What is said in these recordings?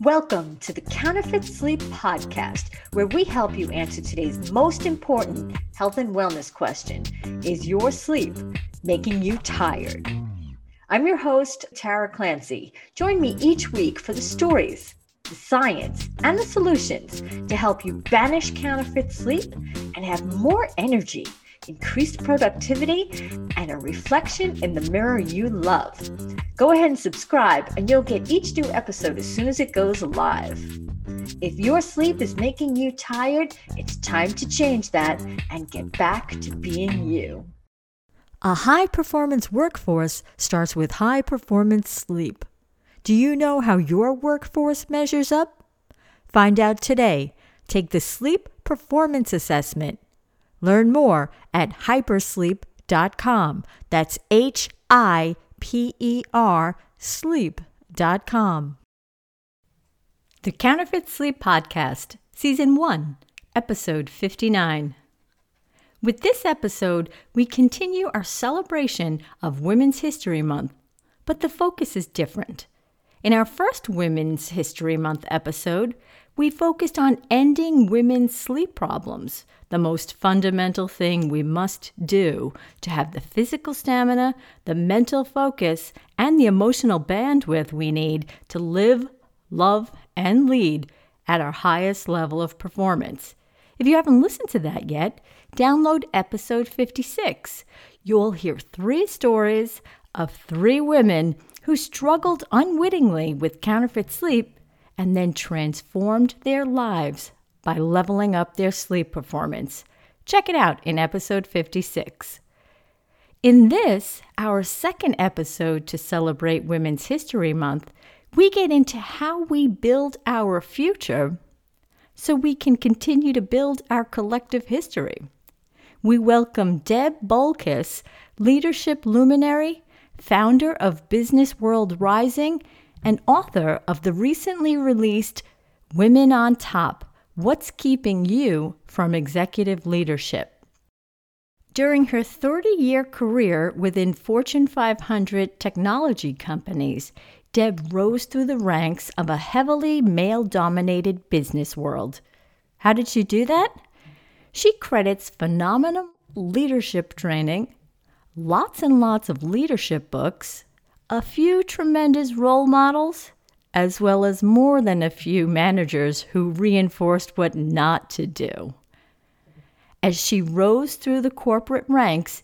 Welcome to the Counterfeit Sleep Podcast, where we help you answer today's most important health and wellness question Is your sleep making you tired? I'm your host, Tara Clancy. Join me each week for the stories, the science, and the solutions to help you banish counterfeit sleep and have more energy increased productivity, and a reflection in the mirror you love. Go ahead and subscribe, and you'll get each new episode as soon as it goes live. If your sleep is making you tired, it's time to change that and get back to being you. A high performance workforce starts with high performance sleep. Do you know how your workforce measures up? Find out today. Take the Sleep Performance Assessment. Learn more at hipersleep.com. That's H I P E R sleep.com. The Counterfeit Sleep Podcast, Season 1, Episode 59. With this episode, we continue our celebration of Women's History Month, but the focus is different. In our first Women's History Month episode, we focused on ending women's sleep problems, the most fundamental thing we must do to have the physical stamina, the mental focus, and the emotional bandwidth we need to live, love, and lead at our highest level of performance. If you haven't listened to that yet, download episode 56. You'll hear three stories of three women who struggled unwittingly with counterfeit sleep and then transformed their lives by leveling up their sleep performance. Check it out in episode 56. In this, our second episode to celebrate Women's History Month, we get into how we build our future so we can continue to build our collective history. We welcome Deb Boelkes, leadership luminary, founder of Business World Rising, and author of the recently released Women on Top What's Keeping You from Executive Leadership. During her 30 year career within Fortune 500 technology companies, Deb rose through the ranks of a heavily male dominated business world. How did she do that? She credits phenomenal leadership training, lots and lots of leadership books, a few tremendous role models, as well as more than a few managers who reinforced what not to do. As she rose through the corporate ranks,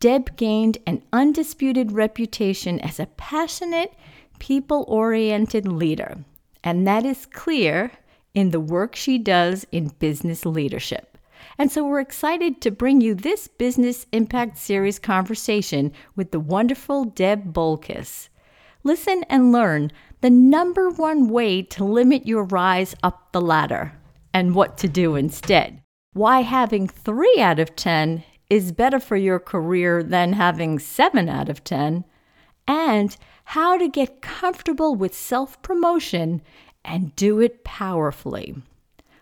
Deb gained an undisputed reputation as a passionate, people oriented leader, and that is clear in the work she does in business leadership. And so we're excited to bring you this Business Impact Series conversation with the wonderful Deb Boelkes. Listen and learn the number one way to limit your rise up the ladder and what to do instead. Why having three out of 10 is better for your career than having seven out of 10, and how to get comfortable with self promotion and do it powerfully.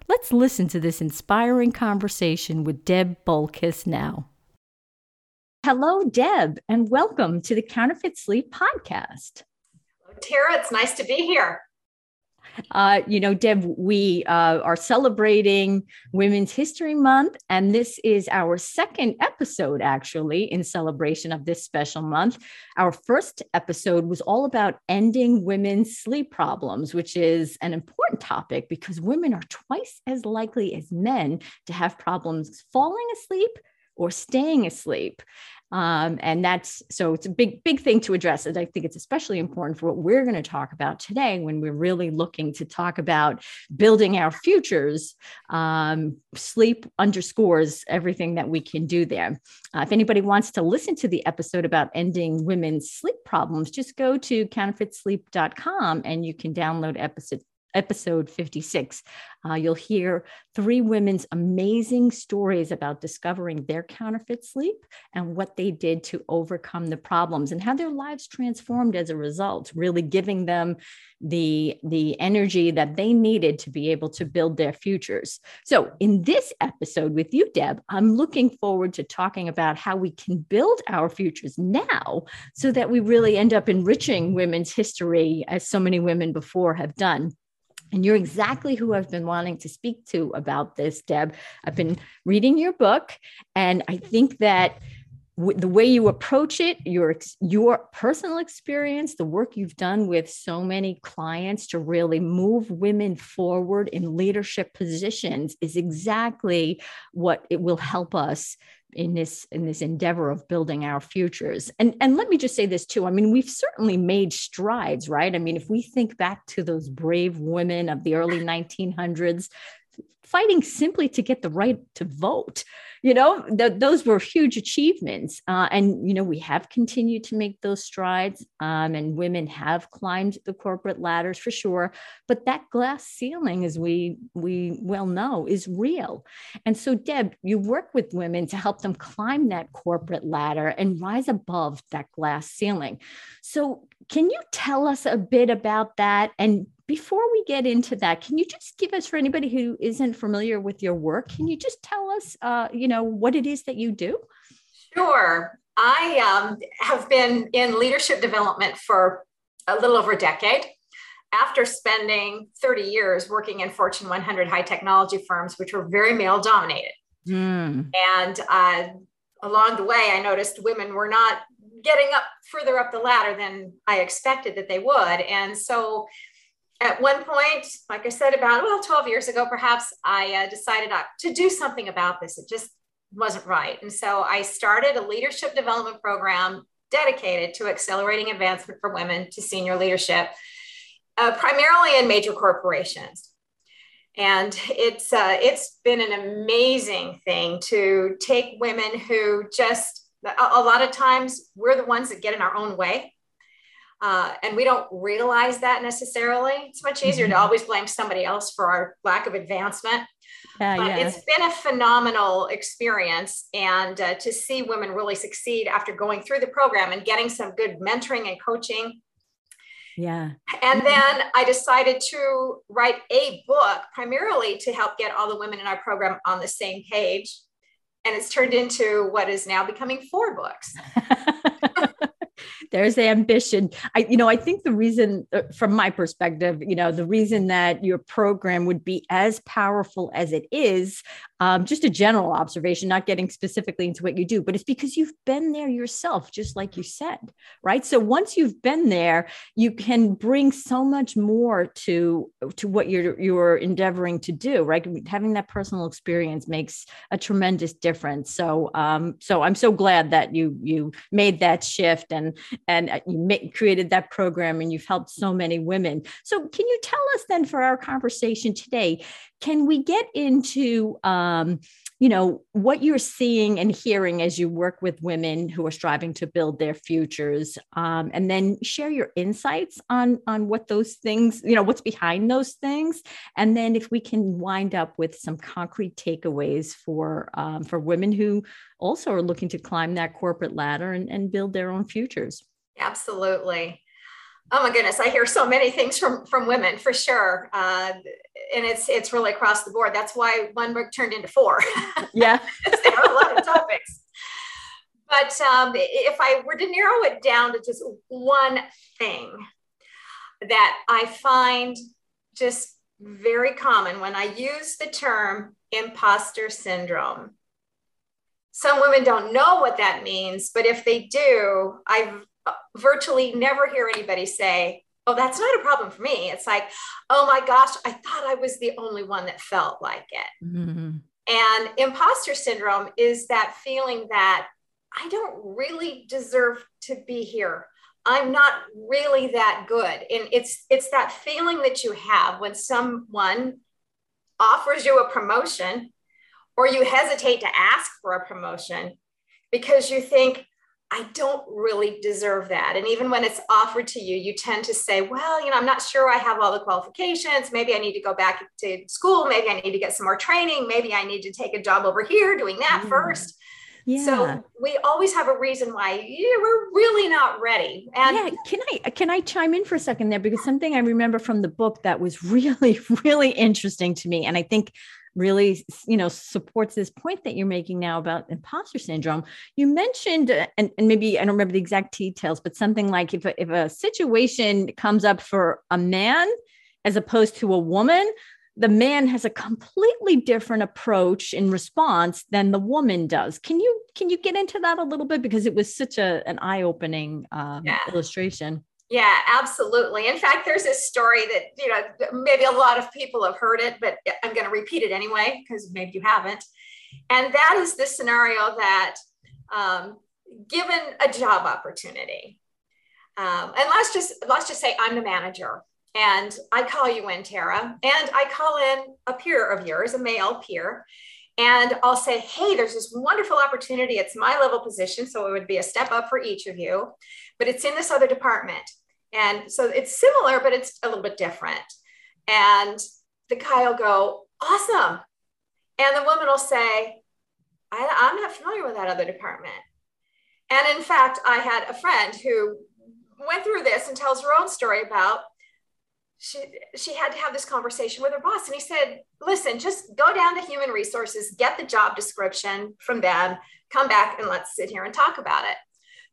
Let's listen to this inspiring conversation with Deb Boelkes now. Hello, Deb, and welcome to the Counterfeit Sleep Podcast. Hello, Tara, it's nice to be here. Uh, you know, Deb, we uh, are celebrating Women's History Month, and this is our second episode actually in celebration of this special month. Our first episode was all about ending women's sleep problems, which is an important topic because women are twice as likely as men to have problems falling asleep or staying asleep. Um, and that's so it's a big, big thing to address. And I think it's especially important for what we're going to talk about today when we're really looking to talk about building our futures. Um, sleep underscores everything that we can do there. Uh, if anybody wants to listen to the episode about ending women's sleep problems, just go to counterfeitsleep.com and you can download episode episode 56. Uh, you'll hear three women's amazing stories about discovering their counterfeit sleep and what they did to overcome the problems and how their lives transformed as a result, really giving them the, the energy that they needed to be able to build their futures. So, in this episode with you, Deb, I'm looking forward to talking about how we can build our futures now so that we really end up enriching women's history as so many women before have done. And you're exactly who I've been wanting to speak to about this, Deb. I've been reading your book, and I think that w- the way you approach it, your your personal experience, the work you've done with so many clients to really move women forward in leadership positions is exactly what it will help us in this in this endeavor of building our futures. And and let me just say this too i mean we've certainly made strides right? I mean if we think back to those brave women of the early 1900s fighting simply to get the right to vote you know th- those were huge achievements uh, and you know we have continued to make those strides um, and women have climbed the corporate ladders for sure but that glass ceiling as we we well know is real. And so deb you work with women to help them climb that corporate ladder and rise above that glass ceiling. So can you tell us a bit about that and before we get into that, can you just give us, for anybody who isn't familiar with your work, can you just tell us, uh, you know, what it is that you do? Sure. I um, have been in leadership development for a little over a decade. After spending 30 years working in Fortune 100 high technology firms, which were very male dominated. Mm. And uh, along the way, I noticed women were not getting up further up the ladder than I expected that they would. And so at one point, like I said, about well, 12 years ago, perhaps, I uh, decided to do something about this. It just wasn't right. And so I started a leadership development program dedicated to accelerating advancement for women to senior leadership, uh, primarily in major corporations. And it's uh, it's been an amazing thing to take women who just a, a lot of times we're the ones that get in our own way uh, and we don't realize that necessarily. It's much easier mm-hmm. to always blame somebody else for our lack of advancement. Uh, but yeah. it's been a phenomenal experience. And uh, to see women really succeed after going through the program and getting some good mentoring and coaching. Yeah. And then I decided to write a book primarily to help get all the women in our program on the same page. And it's turned into what is now becoming four books. there's the ambition. I you know i think the reason uh, from my perspective you know the reason that your program would be as powerful as it is um, just a general observation not getting specifically into what you do but it's because you've been there yourself just like you said right? So once you've been there you can bring so much more to to what you're you're endeavoring to do right? Having that personal experience makes a tremendous difference. So um so i'm so glad that you you made that shift and and uh, you ma- created that program and you've helped so many women. So, can you tell us then for our conversation today? Can we get into, um, you know, what you're seeing and hearing as you work with women who are striving to build their futures, um, and then share your insights on on what those things, you know, what's behind those things, and then if we can wind up with some concrete takeaways for um, for women who also are looking to climb that corporate ladder and, and build their own futures. Absolutely. Oh my goodness, I hear so many things from from women for sure, uh, and it's it's really across the board. That's why one book turned into four. Yeah, there are a lot of topics. But um, if I were to narrow it down to just one thing that I find just very common when I use the term imposter syndrome, some women don't know what that means, but if they do, I virtually never hear anybody say, Oh, that's not a problem for me. It's like, Oh my gosh, I thought I was the only one that felt like it. Mm-hmm. And imposter syndrome is that feeling that I don't really deserve to be here. I'm not really that good. And it's it's that feeling that you have when someone offers you a promotion or you hesitate to ask for a promotion because you think, I don't really deserve that. And even when it's offered to you, you tend to say, well, you know, I'm not sure I have all the qualifications. Maybe I need to go back to school. Maybe I need to get some more training. Maybe I need to take a job over here doing that mm. first. Yeah. So we always have a reason why yeah, we're really not ready. And yeah, can I can I chime in for a second there because something I remember from the book that was really really interesting to me, and I think really you know supports this point that you're making now about imposter syndrome. You mentioned uh, and, and maybe i don't remember the exact details but something like if a, if a situation comes up for a man as opposed to a woman the man has a completely different approach in response than the woman does. Can you can you get into that a little bit? Because it was such a an eye-opening uh, yeah. illustration yeah, absolutely. In fact, there's this story that, you know, maybe a lot of people have heard it, but I'm going to repeat it anyway, because maybe you haven't. And that is the scenario that, um, given a job opportunity, um, and let's just let's just say I'm the manager, and I call you in, Tara, and I call in a peer of yours, a male peer, and I'll say, hey, there's this wonderful opportunity. It's my level position, so it would be a step up for each of you, but it's in this other department. And so it's similar, but it's a little bit different. And the guy will go, awesome. And the woman will say, I, am not familiar with that other department. And in fact, I had a friend who went through this and tells her own story about she she had to have this conversation with her boss and he said listen just go down to human resources get the job description from them come back and let's sit here and talk about it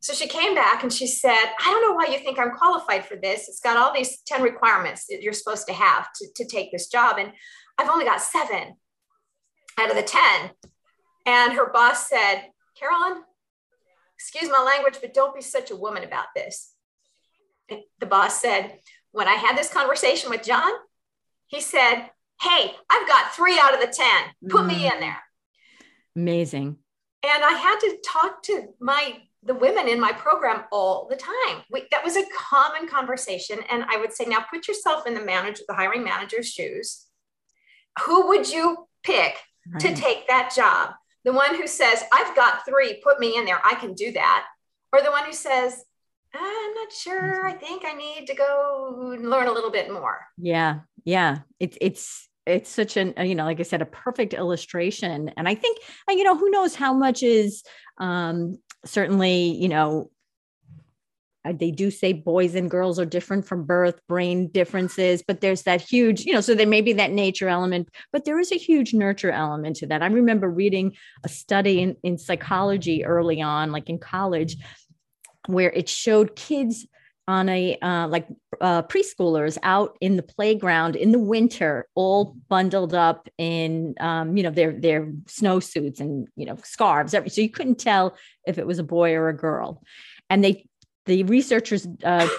so she came back and she said, I don't know why you think I'm qualified for this. It's got all these 10 requirements that you're supposed to have to, to take this job. And I've only got seven out of the 10. And her boss said, Carolyn, excuse my language, but don't be such a woman about this. And the boss said, when I had this conversation with John, he said, Hey, I've got three out of the 10. Put mm. me in there. Amazing. And I had to talk to my the women in my program all the time. We, that was a common conversation. And I would say, now put yourself in the manager, the hiring manager's shoes. Who would you pick right. to take that job? The one who says, I've got three, put me in there, I can do that. Or the one who says, I'm not sure. I mm-hmm. think I need to go learn a little bit more. Yeah. Yeah. It's, it's, it's such an you know like i said a perfect illustration and i think you know who knows how much is um certainly, you know, uh, they do say boys and girls are different from birth, brain differences, but there's that huge, you know, so there may be that nature element, but there is a huge nurture element to that. I remember reading a study in, in psychology early on, like in college, where it showed kids on a uh, like uh, preschoolers out in the playground in the winter, all bundled up in um, you know their their snowsuits and you know scarves. So you couldn't tell if it was a boy or a girl, and they the researchers. Uh,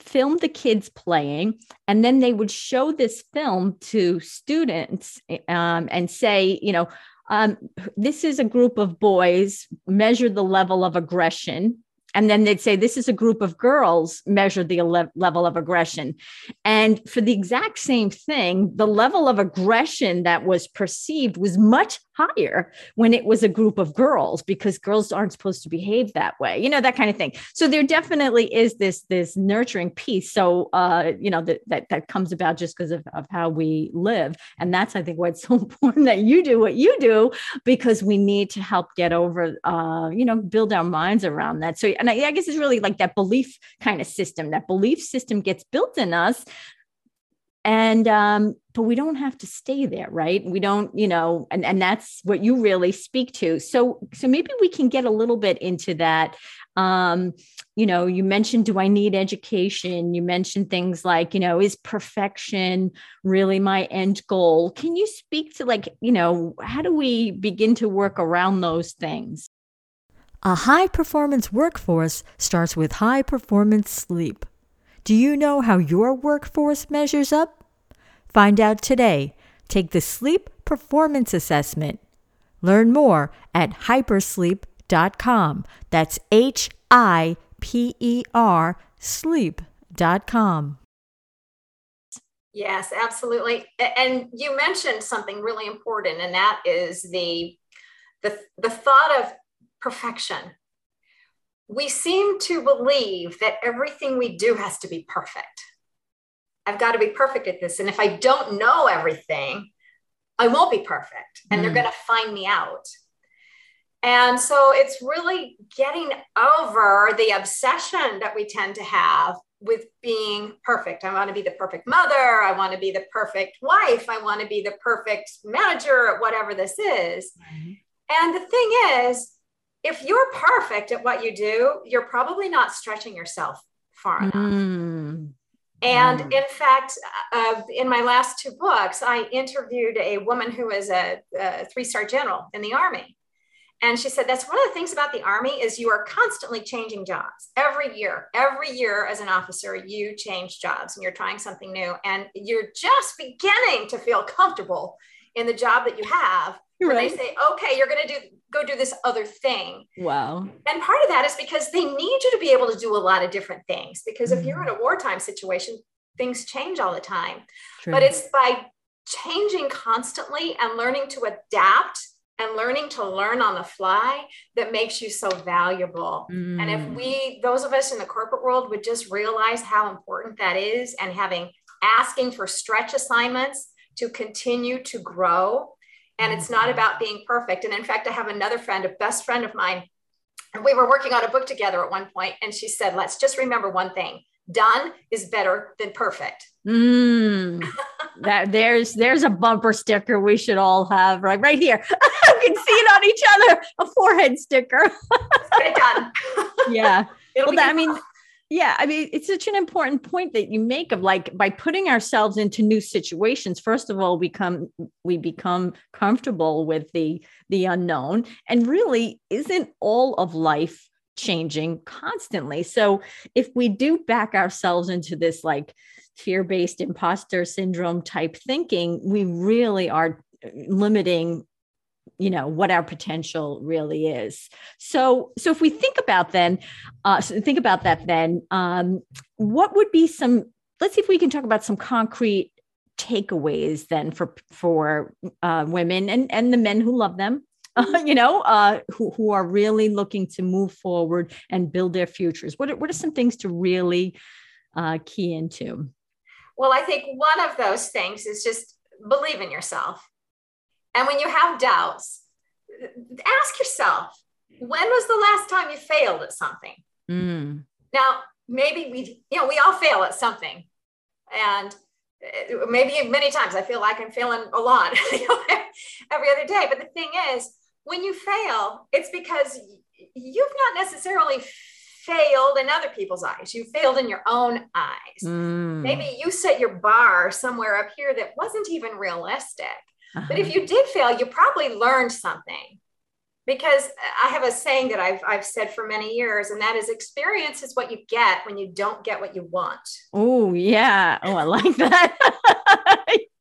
filmed the kids playing and then they would show this film to students um, and say you know um, this is a group of boys measure the level of aggression and then they'd say this is a group of girls measure the level of aggression. And for the exact same thing the level of aggression that was perceived was much higher when it was a group of girls because girls aren't supposed to behave that way you know that kind of thing. So there definitely is this this nurturing piece. So uh you know that that, that comes about just because of, of how we live. And that's i think why it's so important that you do what you do because we need to help get over uh you know build our minds around that. So and I, I guess it's really like that belief kind of system that belief system gets built in us. And um but we don't have to stay there right? We don't you know and and that's what you really speak to. So so maybe we can get a little bit into that. Um you know you mentioned do i need education? You mentioned things like you know is perfection really my end goal? Can you speak to like you know how do we begin to work around those things a high performance workforce starts with high performance sleep do you know how your workforce measures up Find out today. Take the Sleep Performance Assessment. Learn more at hipersleep.com. That's H I P E R sleep.com. Yes, absolutely. And you mentioned something really important, and that is the the, the thought of perfection. we seem to believe that everything we do has to be perfect. I've got to be perfect at this. And if I don't know everything, I won't be perfect and mm. they're going to find me out. And so it's really getting over the obsession that we tend to have with being perfect. I want to be the perfect mother. I want to be the perfect wife. I want to be the perfect manager at whatever this is. And the thing is, if you're perfect at what you do, you're probably not stretching yourself far enough. Mm. And mm. in fact, uh, in my last two books, I interviewed a woman who was a, a three star general in the Army. And she said, that's one of the things about the Army is you are constantly changing jobs every year. Every year as an officer, you change jobs and you're trying something new. And you're just beginning to feel comfortable in the job that you have. Right. They say, okay, you're going to do go do this other thing. Wow. And part of that is because they need you to be able to do a lot of different things. Because mm-hmm. if you're in a wartime situation, things change all the time. True. But it's by changing constantly and learning to adapt and learning to learn on the fly that makes you so valuable. Mm. And if mm. we, those of us in the corporate world, would just realize how important that is and having asking for stretch assignments to continue to grow. And it's not about being perfect. And in fact, I have another friend, a best friend of mine, and we were working on a book together at one point, and she said, Let's just remember one thing done is better than perfect. Mm, that there's there's a bumper sticker we should all have right right here. you can see it on each other, a forehead sticker. Get it done. yeah. It'll well, that, I mean, yeah, I mean, it's such an important point that you make of like by putting ourselves into new situations. First of all, we come we become comfortable with the the unknown, and really, isn't all of life changing constantly? So, if we do back ourselves into this like fear based imposter syndrome type thinking, we really are uh, limiting you know what our potential really is. So so if we think about then uh so think about that then um what would be some let's see if we can talk about some concrete takeaways then for for uh, women and and the men who love them uh, you know uh who, who are really looking to move forward and build their futures. What are, what are some things to really uh key into? Well, I think one of those things is just believe in yourself. And when you have doubts, ask yourself, when was the last time you failed at something? Mm. Now, maybe we, you know, we all fail at something. And uh, maybe many times I feel like I'm failing a lot every other day. But the thing is, when you fail, it's because you've not necessarily failed in other people's eyes. You failed in your own eyes. Mm. Maybe you set your bar somewhere up here that wasn't even realistic. Uh-huh. But if you did fail, you probably learned something. Because I have a saying that I've, I've said for many years, and that is experience is what you get when you don't get what you want. Oh, yeah. Oh, I like that.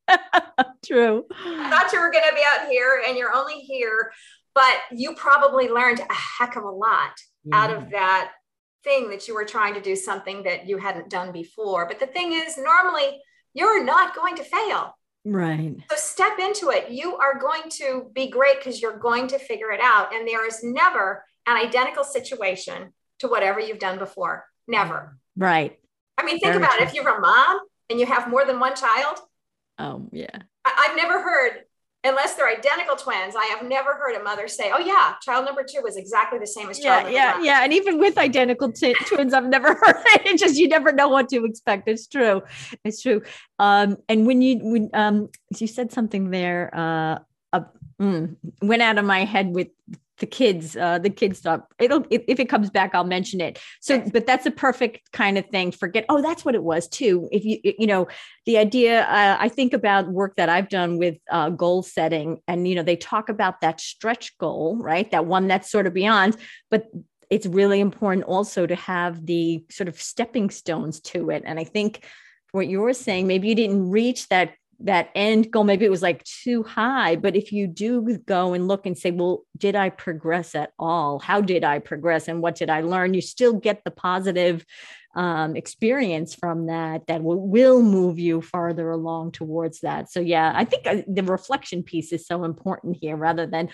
True. I thought you were going to be out here and you're only here, but you probably learned a heck of a lot yeah. out of that thing that you were trying to do something that you hadn't done before. But the thing is, normally you're not going to fail. Right. So step into it. You are going to be great because you're going to figure it out. And there is never an identical situation to whatever you've done before. Never. Right. I mean, think Very about true. it. If you're a mom and you have more than one child. Oh, yeah. I- I've never heard unless they're identical twins, I have never heard a mother say, "Oh yeah, child number two was exactly the same as child." Yeah, yeah, one. yeah. And even with identical t- twins, I've never heard it. It's just you never know what to expect. It's true. It's true. Um, and when you when um, you said something there, uh, uh mm, went out of my head with the kids uh the kids stuff it'll if, if, it comes back i'll mention it. So yes. but that's a perfect kind of thing. Forget oh that's what it was too. If you you know the idea uh, i think about work that i've done with uh, goal setting and you know they talk about that stretch goal right? That one that's sort of beyond but it's really important also to have the sort of stepping stones to it. And i think what you were saying maybe you didn't reach that that end goal maybe it was like too high but if you do go and look and say well did i progress at all how did i progress and what did i learn you still get the positive um, experience from that that will, will move you farther along towards that. So yeah, I think uh, the reflection piece is so important here rather than,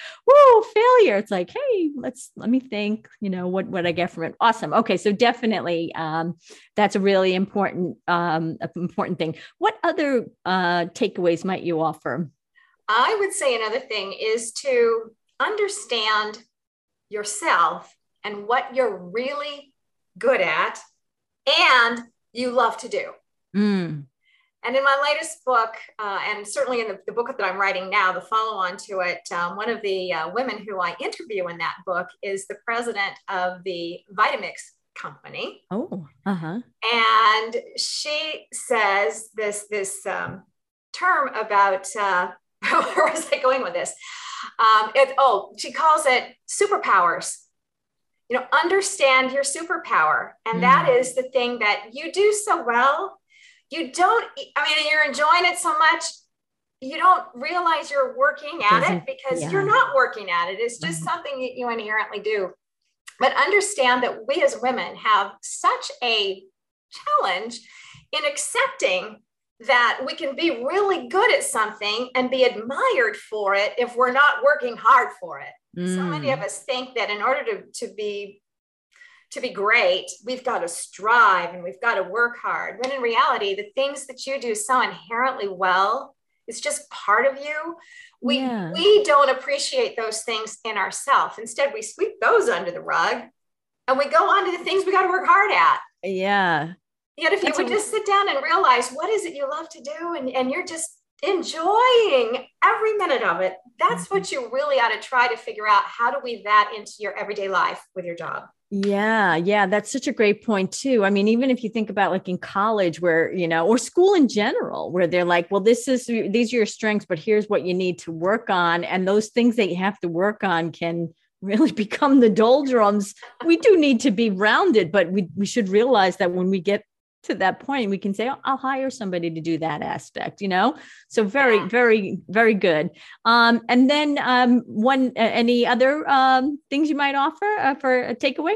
whoa, failure. It's like, hey, let's, let me think, you know, what, what I get from it. Awesome. Okay. So definitely um, that's a really important, um, important thing. What other uh, takeaways might you offer? I would say another thing is to understand yourself and what you're really good at and you love to do. Mm. And in my latest book, uh, and certainly in the, the, book that I'm writing now, the follow on to it, um, one of the uh, women who I interview in that book is the president of the Vitamix company. Oh, uh huh. And she says this this um, term about uh, where was I going with this? Um, it, oh, she calls it superpowers. You know, understand your superpower. And mm. that is the thing that you do so well. You don't, I mean, you're enjoying it so much, you don't realize you're working at it because yeah. you're not working at it. It's just mm something that you inherently do. But understand that we as women have such a challenge in accepting that we can be really good at something and be admired for it if we're not working hard for it. Mm. So many of mm. us think that in order to, to be to be great, we've got to strive and we've got to work hard. When in reality, the things that you do so inherently well, is just part of you. We yeah. we don't appreciate those things in ourselves. Instead, we sweep those under the rug and we go on to the things we got to work hard at. Yeah. Yet if That's you would a- just sit down and realize what is it you love to do and, and you're just enjoying every minute of it, that's mm-hmm. what you really ought to try to figure out how to weave that into your everyday life with your job. Yeah, yeah, that's such a great point too. I mean, even if you think about like in college where, you know, or school in general, where they're like, well, this is these are your strengths, but here's what you need to work on. And those things that you have to work on can really become the doldrums. We do need to be rounded, but we, we should realize that when we get to that point we can say oh, i'll hire somebody to do that aspect you know? So very yeah. very very good. Um, and then um, one uh, any other um, things you might offer uh, for a takeaway?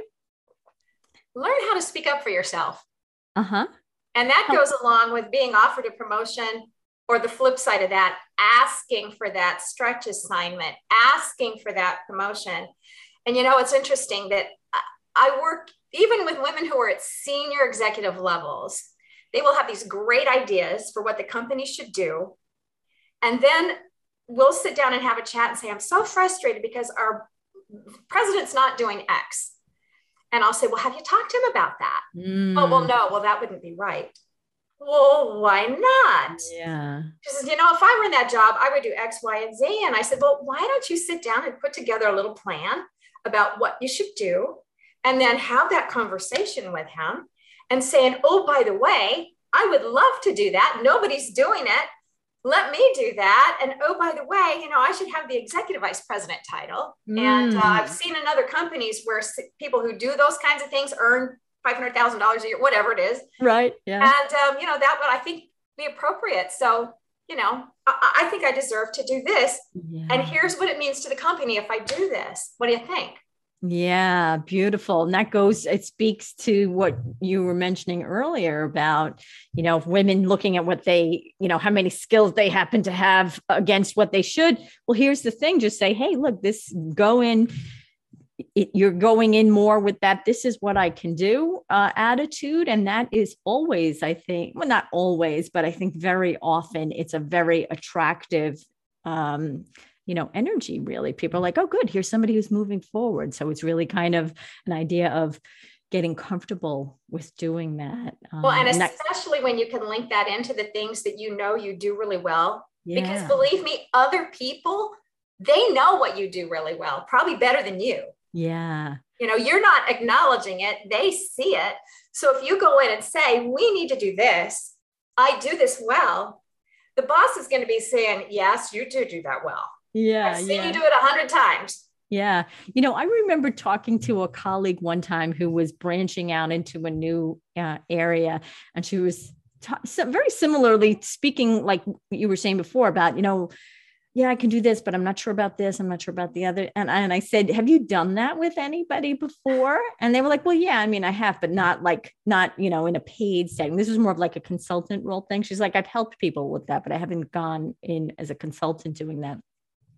Learn how to speak up for yourself. Uh-huh. And that goes along with being offered a promotion or the flip side of that asking for that stretch assignment asking for that promotion. And you know it's interesting that i work even with women who are at senior executive levels, they will have these great ideas for what the company should do. And then we'll sit down and have a chat and say, I'm so frustrated because our president's not doing X. And I'll say, Well, have you talked to him about that? Mm. Oh, well, no, well, that wouldn't be right. Well, why not? Yeah. She says, You know, if I were in that job, I would do X, Y, and Z. And I said, Well, why don't you sit down and put together a little plan about what you should do and then have that conversation with him and saying, Oh, by the way, I would love to do that. Nobody's doing it. Let me do that. And oh, by the way, you know, I should have the executive vice president title. Mm. And uh, I've seen in other companies where people who do those kinds of things earn $500,000 a year, whatever it is. Right. Yeah. And, um, you know, that would, I think, be appropriate. So, you know, I, I think I deserve to do this. Yeah. And here's what it means to the company if I do this. What do you think? Yeah, beautiful. And that goes, it speaks to what you were mentioning earlier about, you know, women looking at what they, you know, how many skills they happen to have against what they should. Well, here's the thing just say, hey, look, this go in, it, you're going in more with that, this is what I can do uh, attitude. And that is always, I think, well, not always, but I think very often it's a very attractive um, you know energy really. People are like oh good here's somebody who's moving forward. So it's really kind of an idea of getting comfortable with doing that well and, um, and especially that, when you can link that into the things that you know you do really well yeah. because believe me other people they know what you do really well probably better than you. Yeah. You know you're not acknowledging it they see it. So if you go in and say we need to do this. I do this well the boss is going to be saying yes you do do that well yeah. I've seen yeah. you do it a hundred times. Yeah. You know, I remember talking to a colleague one time who was branching out into a new uh, area and she was t- very similarly speaking, like you were saying before about, you know, yeah, I can do this, but I'm not sure about this. I'm not sure about the other. And, and I said, have you done that with anybody before? And they were like, well, yeah, I mean, I have, but not like, not, you know, in a paid setting. This was more of like a consultant role thing. She's like, I've helped people with that, but I haven't gone in as a consultant doing that.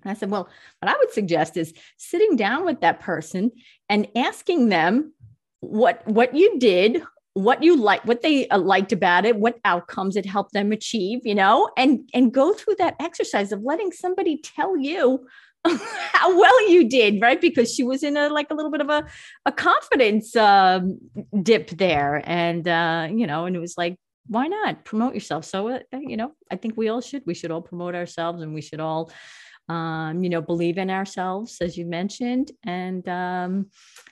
And I said, well, what I would suggest is sitting down with that person and asking them what what you did what you like what they uh, liked about it what outcomes it helped them achieve you know and and go through that exercise of letting somebody tell you how well you did right? Because she was in a like a little bit of a, a confidence um, dip there. And uh you know and it was like why not promote yourself? So uh, you know i think we all should. We should all promote ourselves and we should all um, you know, believe in ourselves, as you mentioned, and um,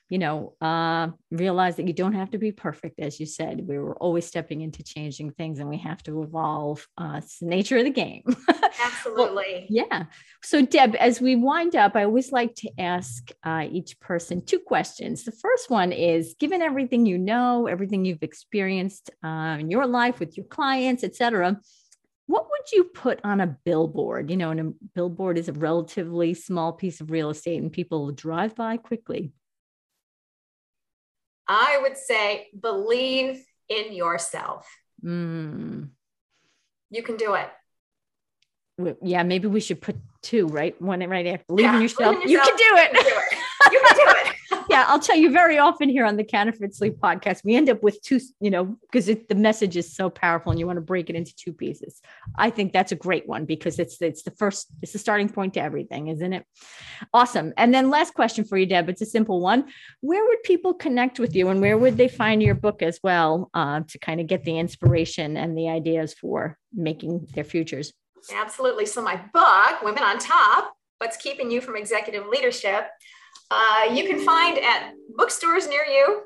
you know, uh, realize that you don't have to be perfect, as you said. We were always stepping into changing things, and we have to evolve. Uh, it's the nature of the game. Absolutely. well, yeah. So, Deb, as we wind up, I always like to ask uh, each person two questions. The first one is: Given everything you know, everything you've experienced uh, in your life with your clients, etc what would you put on a billboard? You know, and a billboard is a relatively small piece of real estate and people drive by quickly. I would say believe in yourself. Mm. You can do it. Yeah, maybe we should put two, right? One right after. Believe, yeah, in, yourself. yourself. You can. You can do it. You can do it yeah, I'll tell you very often here on the Counterfeit Sleep podcast, we end up with two, you know, because the message is so powerful and you want to break it into two pieces. I think that's a great one because it's it's the first, it's the starting point to everything, isn't it? Awesome. And then last question for you, Deb. It's a simple one. Where would people connect with you and where would they find your book as well uh, to kind of get the inspiration and the ideas for making their futures? Absolutely. So my book, Women on Top, What's Keeping You from Executive Leadership, uh, you can find at bookstores near you.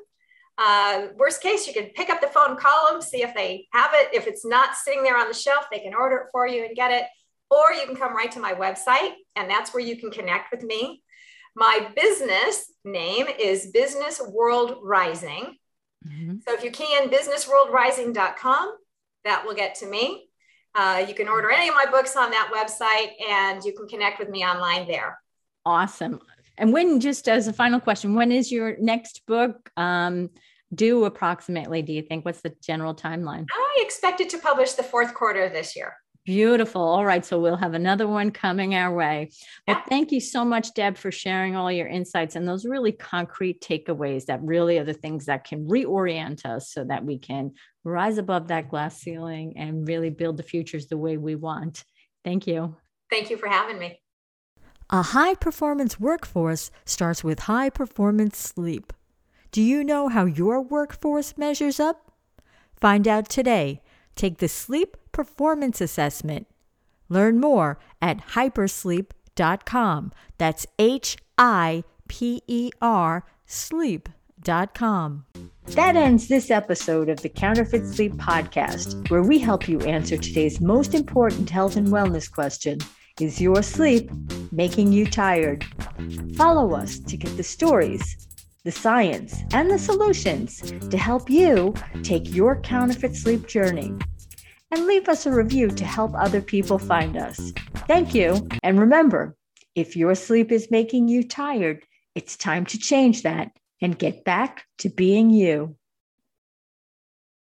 Uh, worst case, you can pick up the phone, call them, see if they have it. If it's not sitting there on the shelf, they can order it for you and get it. Or you can come right to my website, and that's where you can connect with me. My business name is Business World Rising. Mm-hmm. So if you can, businessworldrising.com, that will get to me. Uh, you can order any of my books on that website and you can connect with me online there. Awesome. And when, just as a final question, when is your next book um, due approximately? Do you think? What's the general timeline? I expect it to publish the fourth quarter of this year. Beautiful. All right. So we'll have another one coming our way. Well, yeah. thank you so much, Deb, for sharing all your insights and those really concrete takeaways that really are the things that can reorient us so that we can rise above that glass ceiling and really build the futures the way we want. Thank you. Thank you for having me. A high performance workforce starts with high performance sleep. Do you know how your workforce measures up? Find out today. Take the Sleep Performance Assessment. Learn more at hipersleep.com. That's H I P E R sleep.com. That ends this episode of the Counterfeit Sleep Podcast, where we help you answer today's most important health and wellness question is your sleep making you tired? Follow us to get the stories, the science, and the solutions to help you take your counterfeit sleep journey. And leave us a review to help other people find us. Thank you. And remember, if your sleep is making you tired, it's time to change that and get back to being you.